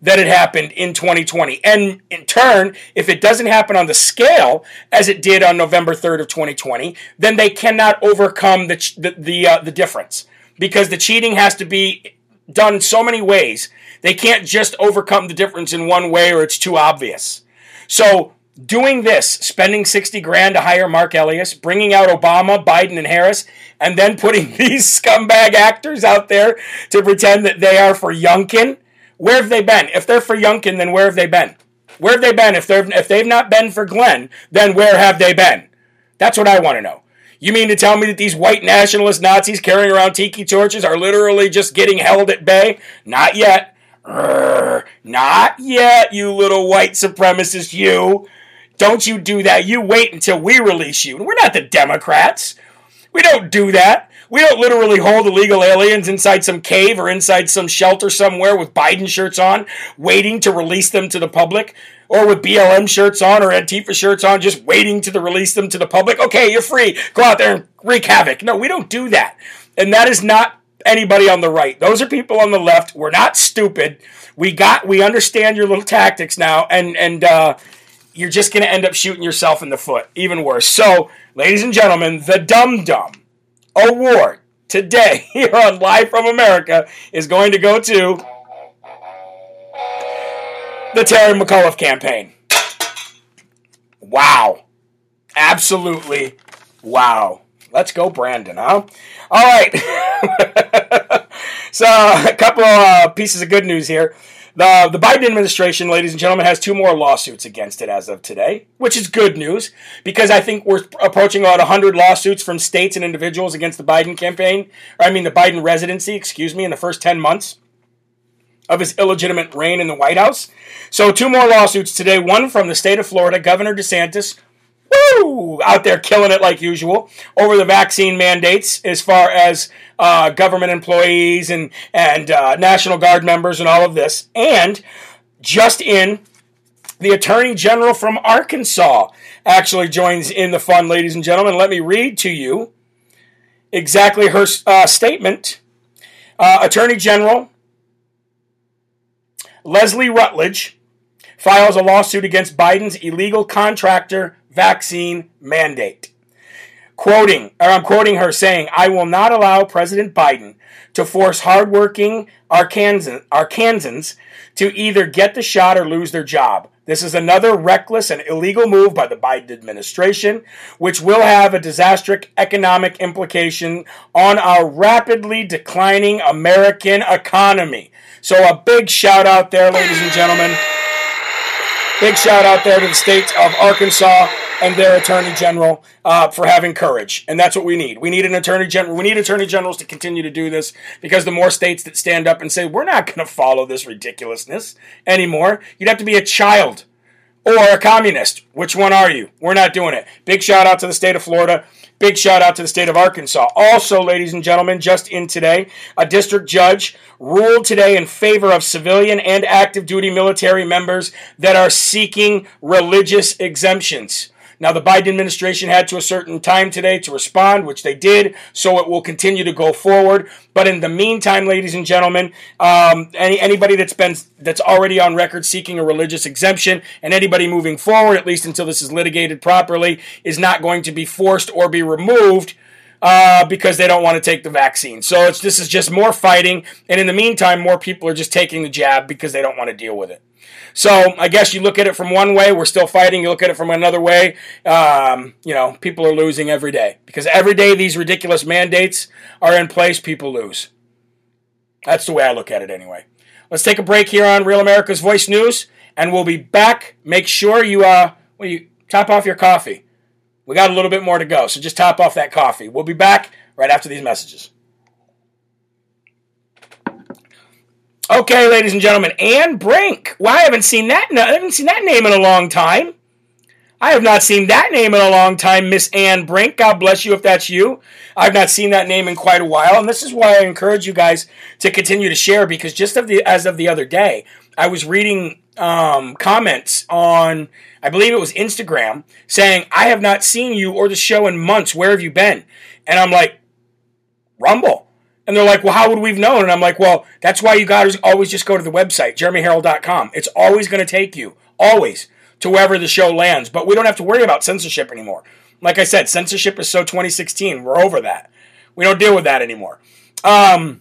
that it happened in 2020. And in turn, if it doesn't happen on the scale as it did on November 3rd of 2020, then they cannot overcome the the the, uh, the difference because the cheating has to be done so many ways. They can't just overcome the difference in one way or it's too obvious. So doing this, spending 60 grand to hire Mark Elias, bringing out Obama, Biden, and Harris, and then putting (laughs) these scumbag actors out there to pretend that they are for Youngkin, Where have they been? If they're for Youngkin, then where have they been? Where have they been? If they're if they've not been for Glenn, then where have they been? That's what I want to know. You mean to tell me that these white nationalist Nazis carrying around tiki torches are literally just getting held at bay? Not yet. Urgh, not yet, you little white supremacist, you. Don't you do that. You wait until we release you. And We're not the Democrats. We don't do that. We don't literally hold illegal aliens inside some cave or inside some shelter somewhere with Biden shirts on, waiting to release them to the public, or with BLM shirts on or Antifa shirts on, just waiting to the release them to the public. Okay, you're free. Go out there and wreak havoc. No, we don't do that. And that is not anybody on the right. Those are people on the left. We're not stupid. We got we understand your little tactics now, and and uh, you're just going to end up shooting yourself in the foot. Even worse. So, ladies and gentlemen, the Dum Dum Award today (laughs) here on Live from America is going to go to the Terry McAuliffe campaign. Wow. Absolutely wow. Let's go, Brandon, huh? All right. (laughs) so, a couple of uh, pieces of good news here. The, the Biden administration, ladies and gentlemen, has two more lawsuits against it as of today, which is good news because I think we're approaching about 100 lawsuits from states and individuals against the Biden campaign, or I mean the Biden residency, excuse me, in the first 10 months of his illegitimate reign in the White House. So, two more lawsuits today one from the state of Florida, Governor DeSantis, woo, out there killing it like usual over the vaccine mandates as far as uh, government employees and and uh, National Guard members and all of this, and just in. The Attorney General from Arkansas actually joins in the fun, ladies and gentlemen. Let me read to you exactly her uh, statement. Uh, Attorney General Leslie Rutledge files a lawsuit against Biden's illegal contractor vaccine mandate. Quoting, or I'm quoting her saying, I will not allow President Biden to force hardworking Arkansans, Arkansans to either get the shot or lose their job. This is another reckless and illegal move by the Biden administration, which will have a disastrous economic implication on our rapidly declining American economy. So, a big shout out there, ladies and gentlemen. Big shout out there to the state of Arkansas and their attorney general uh, for having courage, and that's what we need. We need an attorney general. We need attorney generals to continue to do this because the more states that stand up and say we're not going to follow this ridiculousness anymore, you'd have to be a child or a communist. Which one are you? We're not doing it. Big shout out to the state of Florida. Big shout out to the state of Arkansas. Also, ladies and gentlemen, just in today, a district judge ruled today in favor of civilian and active duty military members that are seeking religious exemptions. Now, the Biden administration had to a certain time today to respond, which they did, so it will continue to go forward. But in the meantime, ladies and gentlemen, um, any, anybody that's been that's already on record seeking a religious exemption, and anybody moving forward, at least until this is litigated properly, is not going to be forced or be removed uh, because they don't want to take the vaccine. So this is just more fighting, and in the meantime, more people are just taking the jab because they don't want to deal with it. So I guess you look at it from one way, we're still fighting. You look at it from another way, um, you know, people are losing every day because every day these ridiculous mandates are in place, people lose. That's the way I look at it anyway. Let's take a break here on Real America's Voice News, and we'll be back. Make sure you uh, well, you top off your coffee. We got a little bit more to go, so just top off that coffee. We'll be back right after these messages. Okay, ladies and gentlemen, Anne Brink. Well, I haven't seen that. I haven't seen that name in a long time. I have not seen that name in a long time, Miss Anne Brink. God bless you if that's you. I've not seen that name in quite a while, and this is why I encourage you guys to continue to share because just of the as of the other day, I was reading um, comments on, I believe it was Instagram, saying, "I have not seen you or the show in months. Where have you been?" And I'm like, Rumble. And they're like, well, how would we've known? And I'm like, well, that's why you guys always just go to the website, jeremyherrell.com. It's always going to take you, always, to wherever the show lands. But we don't have to worry about censorship anymore. Like I said, censorship is so 2016. We're over that. We don't deal with that anymore. Um,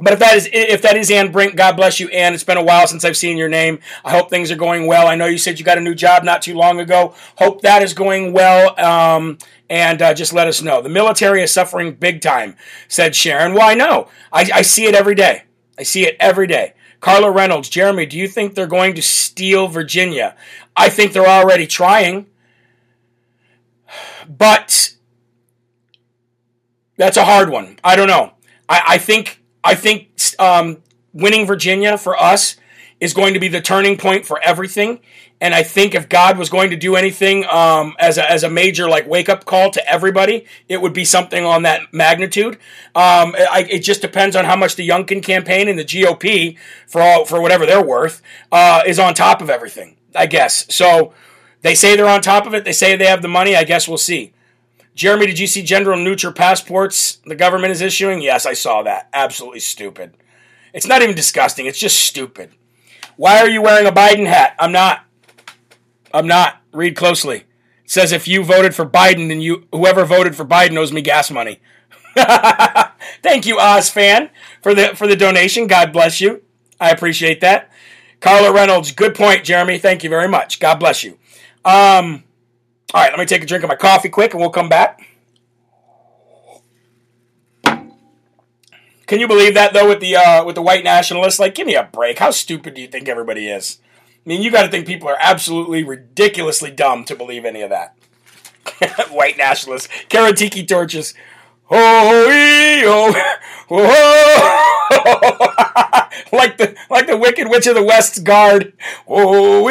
but if that is if that is Anne Brink, God bless you, Anne. It's been a while since I've seen your name. I hope things are going well. I know you said you got a new job not too long ago. Hope that is going well. Um, and uh, just let us know. The military is suffering big time, said Sharon. Well, I know. I, I see it every day. I see it every day. Carla Reynolds, Jeremy, do you think they're going to steal Virginia? I think they're already trying. But that's a hard one. I don't know. I, I think I think um, winning Virginia for us is going to be the turning point for everything. And I think if God was going to do anything um, as, a, as a major like wake up call to everybody, it would be something on that magnitude. Um, I, it just depends on how much the Youngkin campaign and the GOP, for all for whatever they're worth, uh, is on top of everything. I guess so. They say they're on top of it. They say they have the money. I guess we'll see. Jeremy, did you see gender neutral passports the government is issuing? Yes, I saw that. Absolutely stupid. It's not even disgusting. It's just stupid. Why are you wearing a Biden hat? I'm not. I'm not. Read closely. It says if you voted for Biden, then you whoever voted for Biden owes me gas money. (laughs) Thank you, Oz fan, for the for the donation. God bless you. I appreciate that. Carla Reynolds, good point, Jeremy. Thank you very much. God bless you. Um, all right, let me take a drink of my coffee quick, and we'll come back. Can you believe that though with the uh, with the white nationalists? Like, give me a break. How stupid do you think everybody is? I mean, you got to think people are absolutely ridiculously dumb to believe any of that. (laughs) white nationalists, Karen Tiki torches. Oh, oh, (laughs) (laughs) like the like the Wicked Witch of the West's guard. Oh,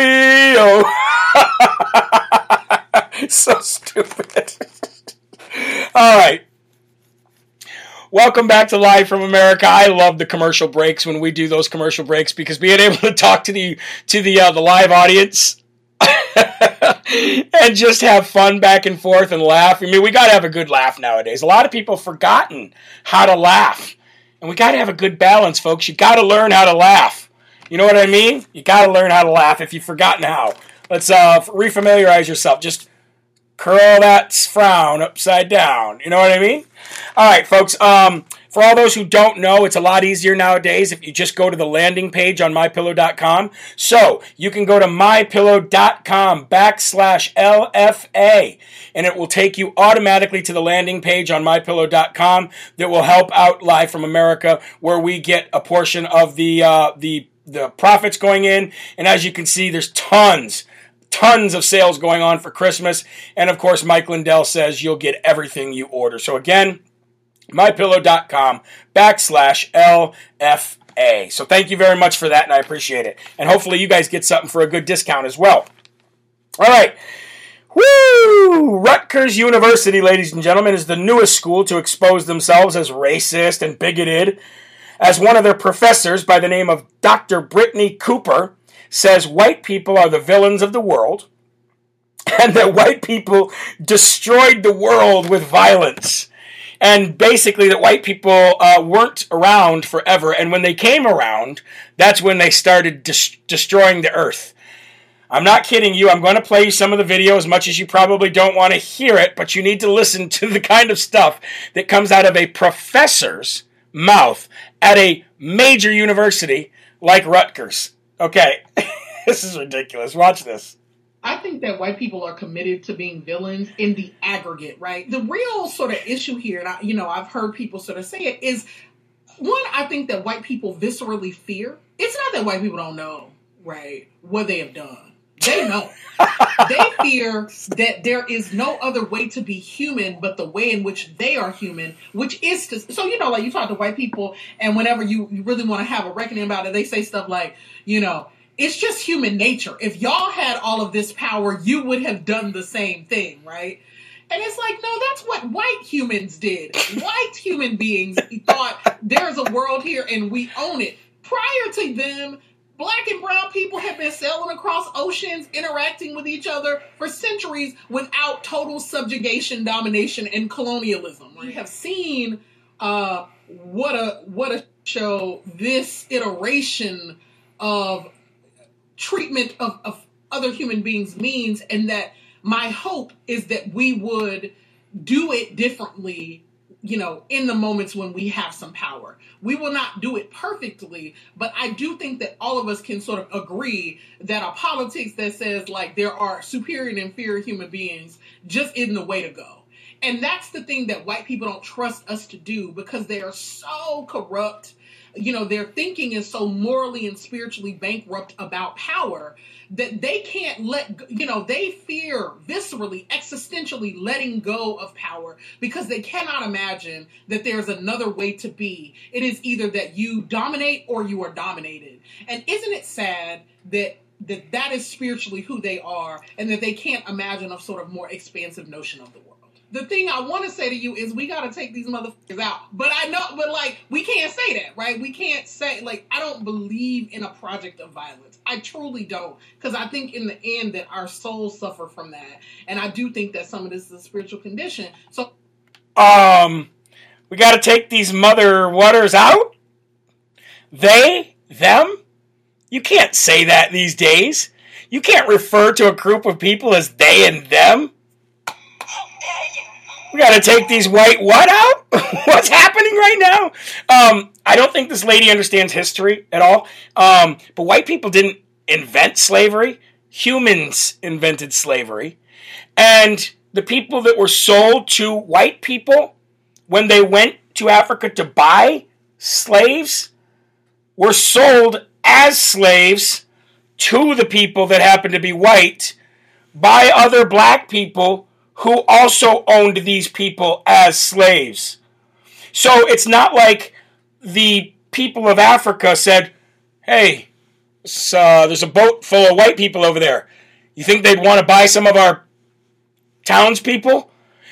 oh. (laughs) so stupid. All right. Welcome back to Live from America. I love the commercial breaks when we do those commercial breaks because being able to talk to the to the uh, the live audience (laughs) and just have fun back and forth and laugh. I mean, we got to have a good laugh nowadays. A lot of people have forgotten how to laugh, and we got to have a good balance, folks. You got to learn how to laugh. You know what I mean? You got to learn how to laugh if you've forgotten how. Let's uh, refamiliarize yourself. Just curl that frown upside down. You know what I mean? All right, folks. Um, for all those who don't know, it's a lot easier nowadays if you just go to the landing page on mypillow.com. So you can go to mypillow.com backslash LFA and it will take you automatically to the landing page on mypillow.com that will help out Live from America where we get a portion of the, uh, the, the profits going in. And as you can see, there's tons tons of sales going on for Christmas. And of course, Mike Lindell says you'll get everything you order. So again, mypillow.com backslash LFA. So thank you very much for that, and I appreciate it. And hopefully you guys get something for a good discount as well. All right. Woo! Rutgers University, ladies and gentlemen, is the newest school to expose themselves as racist and bigoted. As one of their professors by the name of Dr. Brittany Cooper says white people are the villains of the world. (laughs) and that white people destroyed the world with violence. And basically, that white people uh, weren't around forever. And when they came around, that's when they started des- destroying the earth. I'm not kidding you. I'm going to play you some of the video as much as you probably don't want to hear it, but you need to listen to the kind of stuff that comes out of a professor's mouth at a major university like Rutgers. Okay, (laughs) this is ridiculous. Watch this. I think that white people are committed to being villains in the aggregate, right? The real sort of issue here, and I, you know, I've heard people sort of say it, is one, I think that white people viscerally fear. It's not that white people don't know, right, what they have done. They know. they fear that there is no other way to be human but the way in which they are human, which is to. So, you know, like you talk to white people, and whenever you, you really want to have a reckoning about it, they say stuff like, you know, it's just human nature. If y'all had all of this power, you would have done the same thing, right? And it's like, no, that's what white humans did. White human beings thought there's a world here and we own it. Prior to them, black and brown people have been sailing across oceans, interacting with each other for centuries without total subjugation, domination, and colonialism. We have seen uh, what a what a show this iteration of treatment of, of other human beings means, and that my hope is that we would do it differently you know, in the moments when we have some power. We will not do it perfectly, but I do think that all of us can sort of agree that a politics that says like there are superior and inferior human beings just isn't the way to go. And that's the thing that white people don't trust us to do because they are so corrupt. You know, their thinking is so morally and spiritually bankrupt about power that they can't let you know they fear viscerally existentially letting go of power because they cannot imagine that there's another way to be. It is either that you dominate or you are dominated. And isn't it sad that that that is spiritually who they are and that they can't imagine a sort of more expansive notion of the world the thing I want to say to you is we got to take these motherfuckers out. But I know, but like, we can't say that, right? We can't say, like, I don't believe in a project of violence. I truly don't. Because I think in the end that our souls suffer from that. And I do think that some of this is a spiritual condition. So, um, we got to take these mother waters out? They? Them? You can't say that these days. You can't refer to a group of people as they and them. We got to take these white what out? (laughs) What's happening right now? Um, I don't think this lady understands history at all. Um, but white people didn't invent slavery. Humans invented slavery. And the people that were sold to white people when they went to Africa to buy slaves were sold as slaves to the people that happened to be white by other black people who also owned these people as slaves. So it's not like the people of Africa said, hey, uh, there's a boat full of white people over there. You think they'd want to buy some of our townspeople?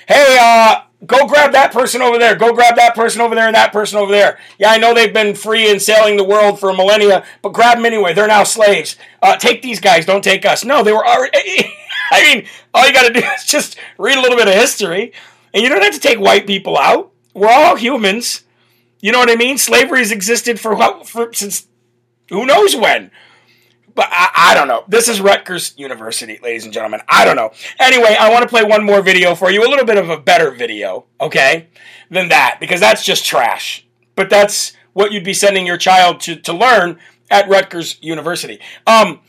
Hey, uh, go grab that person over there. Go grab that person over there and that person over there. Yeah, I know they've been free and sailing the world for millennia, but grab them anyway. They're now slaves. Uh, take these guys. Don't take us. No, they were already. (laughs) I mean, all you got to do (laughs) is just read a little bit of history, and you don't have to take white people out. We're all humans. You know what I mean? Slavery's existed for, for since who knows when. But I, I, don't know. This is Rutgers University, ladies and gentlemen. I don't know. Anyway, I want to play one more video for you, a little bit of a better video, okay, than that, because that's just trash. But that's what you'd be sending your child to, to learn at Rutgers University. Um,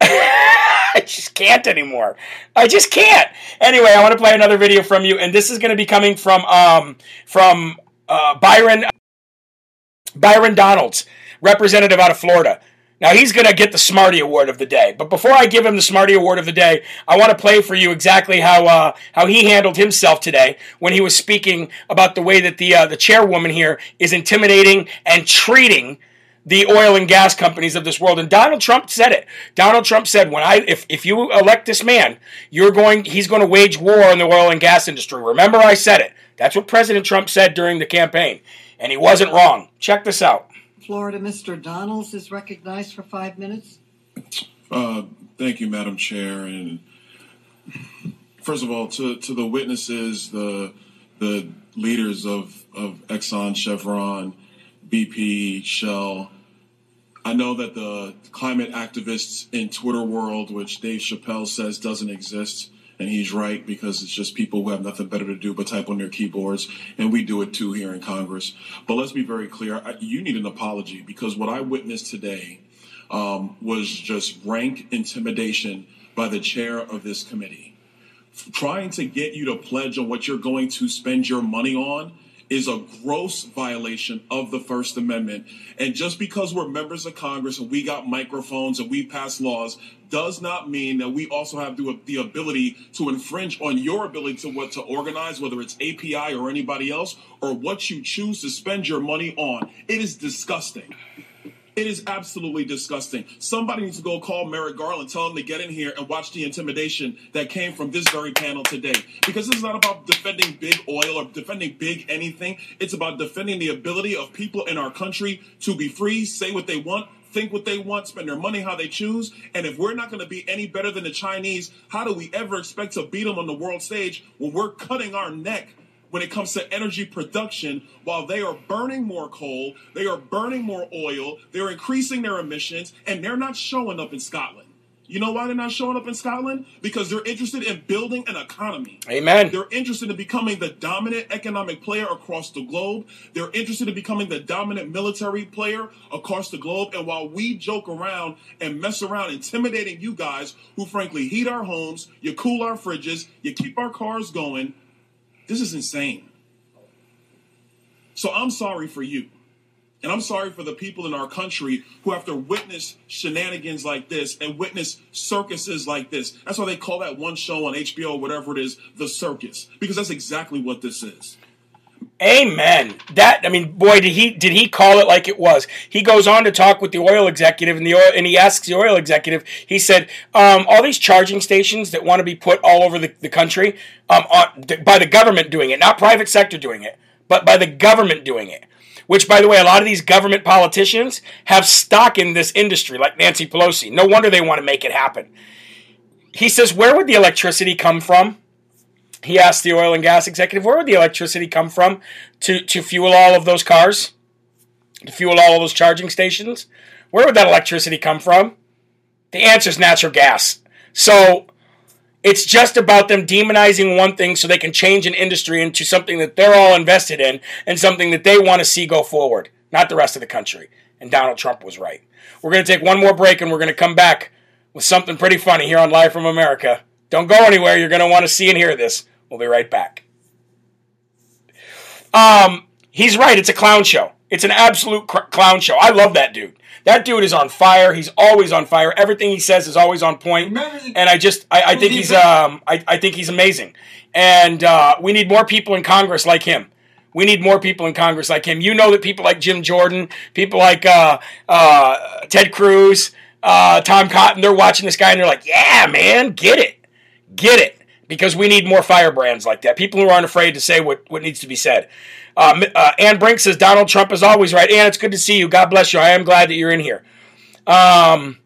(laughs) I just can't anymore. I just can't. Anyway, I want to play another video from you, and this is going to be coming from um, from uh, Byron Byron Donalds, representative out of Florida. Now he's going to get the Smarty Award of the day. But before I give him the Smarty Award of the day, I want to play for you exactly how uh, how he handled himself today when he was speaking about the way that the uh, the chairwoman here is intimidating and treating the oil and gas companies of this world. And Donald Trump said it. Donald Trump said, "When I if if you elect this man, you're going he's going to wage war on the oil and gas industry." Remember, I said it. That's what President Trump said during the campaign, and he wasn't wrong. Check this out. Florida, Mr. Donalds is recognized for five minutes. Uh, thank you, Madam Chair, and First of all, to, to the witnesses, the the leaders of, of Exxon, Chevron, BP, Shell, I know that the climate activists in Twitter world, which Dave Chappelle says doesn't exist, and he's right because it's just people who have nothing better to do but type on their keyboards, and we do it too here in Congress. But let's be very clear: you need an apology because what I witnessed today um, was just rank intimidation by the chair of this committee, trying to get you to pledge on what you're going to spend your money on is a gross violation of the First Amendment. And just because we're members of Congress and we got microphones and we pass laws does not mean that we also have the, the ability to infringe on your ability to what to organize, whether it's API or anybody else, or what you choose to spend your money on. It is disgusting. It is absolutely disgusting. Somebody needs to go call Merrick Garland, tell him to get in here and watch the intimidation that came from this very panel today. Because this is not about defending big oil or defending big anything. It's about defending the ability of people in our country to be free, say what they want, think what they want, spend their money how they choose. And if we're not going to be any better than the Chinese, how do we ever expect to beat them on the world stage when we're cutting our neck when it comes to energy production while they are burning more coal, they are burning more oil, they're increasing their emissions, and they're not showing up in Scotland. You know why they're not showing up in Scotland? Because they're interested in building an economy. Amen. They're interested in becoming the dominant economic player across the globe. They're interested in becoming the dominant military player across the globe. And while we joke around and mess around intimidating you guys who frankly heat our homes, you cool our fridges, you keep our cars going, this is insane. So I'm sorry for you. And I'm sorry for the people in our country who have to witness shenanigans like this and witness circuses like this. That's why they call that one show on HBO, whatever it is, The Circus, because that's exactly what this is. Amen. That I mean, boy, did he did he call it like it was? He goes on to talk with the oil executive, and the oil, and he asks the oil executive. He said, um, "All these charging stations that want to be put all over the, the country, um, on, by the government doing it, not private sector doing it, but by the government doing it." Which, by the way, a lot of these government politicians have stock in this industry, like Nancy Pelosi. No wonder they want to make it happen. He says, "Where would the electricity come from?" He asked the oil and gas executive, where would the electricity come from to, to fuel all of those cars? To fuel all of those charging stations? Where would that electricity come from? The answer is natural gas. So it's just about them demonizing one thing so they can change an industry into something that they're all invested in and something that they want to see go forward, not the rest of the country. And Donald Trump was right. We're going to take one more break and we're going to come back with something pretty funny here on Live from America. Don't go anywhere. You're going to want to see and hear this. We'll be right back. Um, he's right. It's a clown show. It's an absolute cr- clown show. I love that dude. That dude is on fire. He's always on fire. Everything he says is always on point. And I just, I, I think he's, um, I, I think he's amazing. And uh, we need more people in Congress like him. We need more people in Congress like him. You know that people like Jim Jordan, people like uh, uh, Ted Cruz, uh, Tom Cotton, they're watching this guy and they're like, yeah, man, get it. Get it because we need more firebrands like that. People who aren't afraid to say what, what needs to be said. Uh, uh, Ann Brink says Donald Trump is always right. Ann, it's good to see you. God bless you. I am glad that you're in here. Um,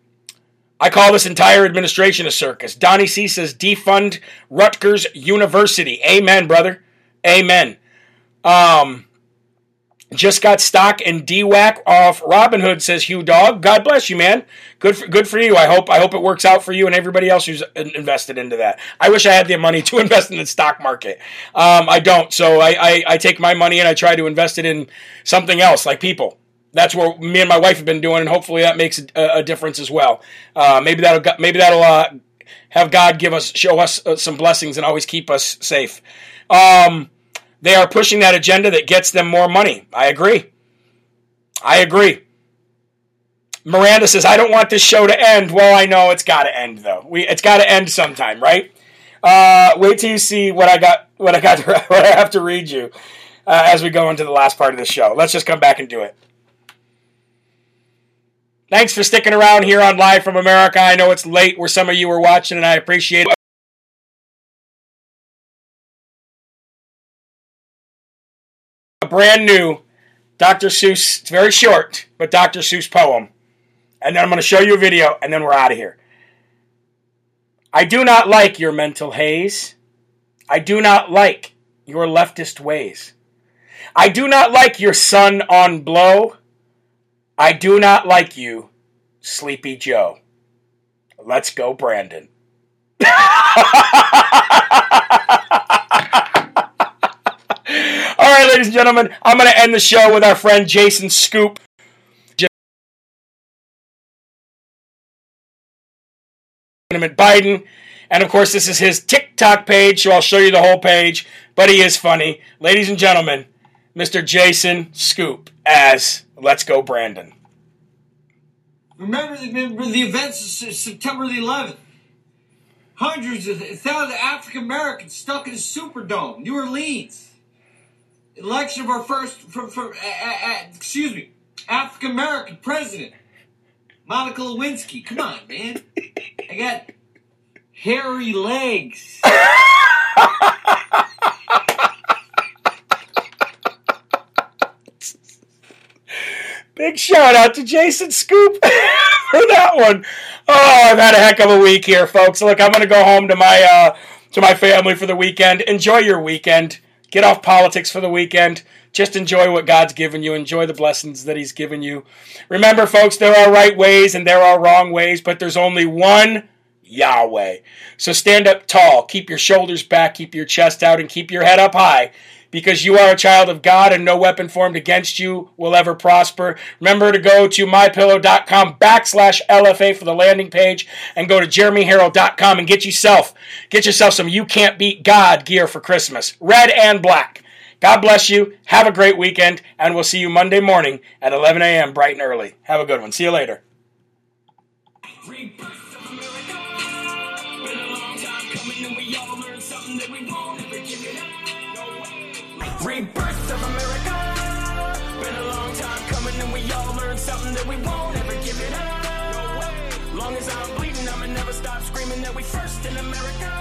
I call this entire administration a circus. Donnie C says defund Rutgers University. Amen, brother. Amen. Um, just got stock in DWAC off Robinhood, says Hugh Dog. God bless you, man. Good for, good for you. I hope I hope it works out for you and everybody else who's invested into that. I wish I had the money (laughs) to invest in the stock market. Um, I don't, so I, I, I take my money and I try to invest it in something else, like people. That's where me and my wife have been doing, and hopefully that makes a, a difference as well. Uh, maybe that'll maybe that'll uh, have God give us show us uh, some blessings and always keep us safe. Um, they are pushing that agenda that gets them more money. I agree. I agree. Miranda says, I don't want this show to end. Well, I know it's got to end, though. We, it's got to end sometime, right? Uh, wait till you see what I got, what I got, to, (laughs) what I have to read you uh, as we go into the last part of the show. Let's just come back and do it. Thanks for sticking around here on Live from America. I know it's late where some of you are watching, and I appreciate it. A brand new Dr. Seuss, it's very short, but Dr. Seuss poem. And then I'm going to show you a video, and then we're out of here. I do not like your mental haze. I do not like your leftist ways. I do not like your sun on blow. I do not like you, Sleepy Joe. Let's go, Brandon. (laughs) All right, ladies and gentlemen, I'm going to end the show with our friend Jason Scoop. Biden. And of course, this is his TikTok page, so I'll show you the whole page. But he is funny. Ladies and gentlemen, Mr. Jason Scoop as Let's Go Brandon. Remember the, remember the events of September the 11th? Hundreds of thousands of African Americans stuck in a Superdome, New Orleans. Election of our first, for, for, uh, uh, excuse me, African American president, Monica Lewinsky. Come on, man. I got hairy legs. Big shout out to Jason Scoop (laughs) for that one. Oh, I've had a heck of a week here, folks. Look, I'm going to go home to my uh, to my family for the weekend. Enjoy your weekend. Get off politics for the weekend. Just enjoy what God's given you. Enjoy the blessings that He's given you. Remember, folks, there are right ways and there are wrong ways, but there's only one Yahweh. So stand up tall, keep your shoulders back, keep your chest out, and keep your head up high because you are a child of God and no weapon formed against you will ever prosper. Remember to go to mypillow.com backslash LFA for the landing page and go to jeremyherrell.com and get yourself, get yourself some You Can't Beat God gear for Christmas. Red and black. God bless you. Have a great weekend, and we'll see you Monday morning at 11 a.m. bright and early. Have a good one. See you later. Rebirth of America. Been a long time coming, and we all learned something that we won't ever give it up. No way. Long as I'm bleeding, I'ma never stop screaming that we first in America.